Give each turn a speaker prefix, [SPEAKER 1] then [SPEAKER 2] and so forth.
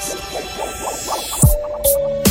[SPEAKER 1] ます。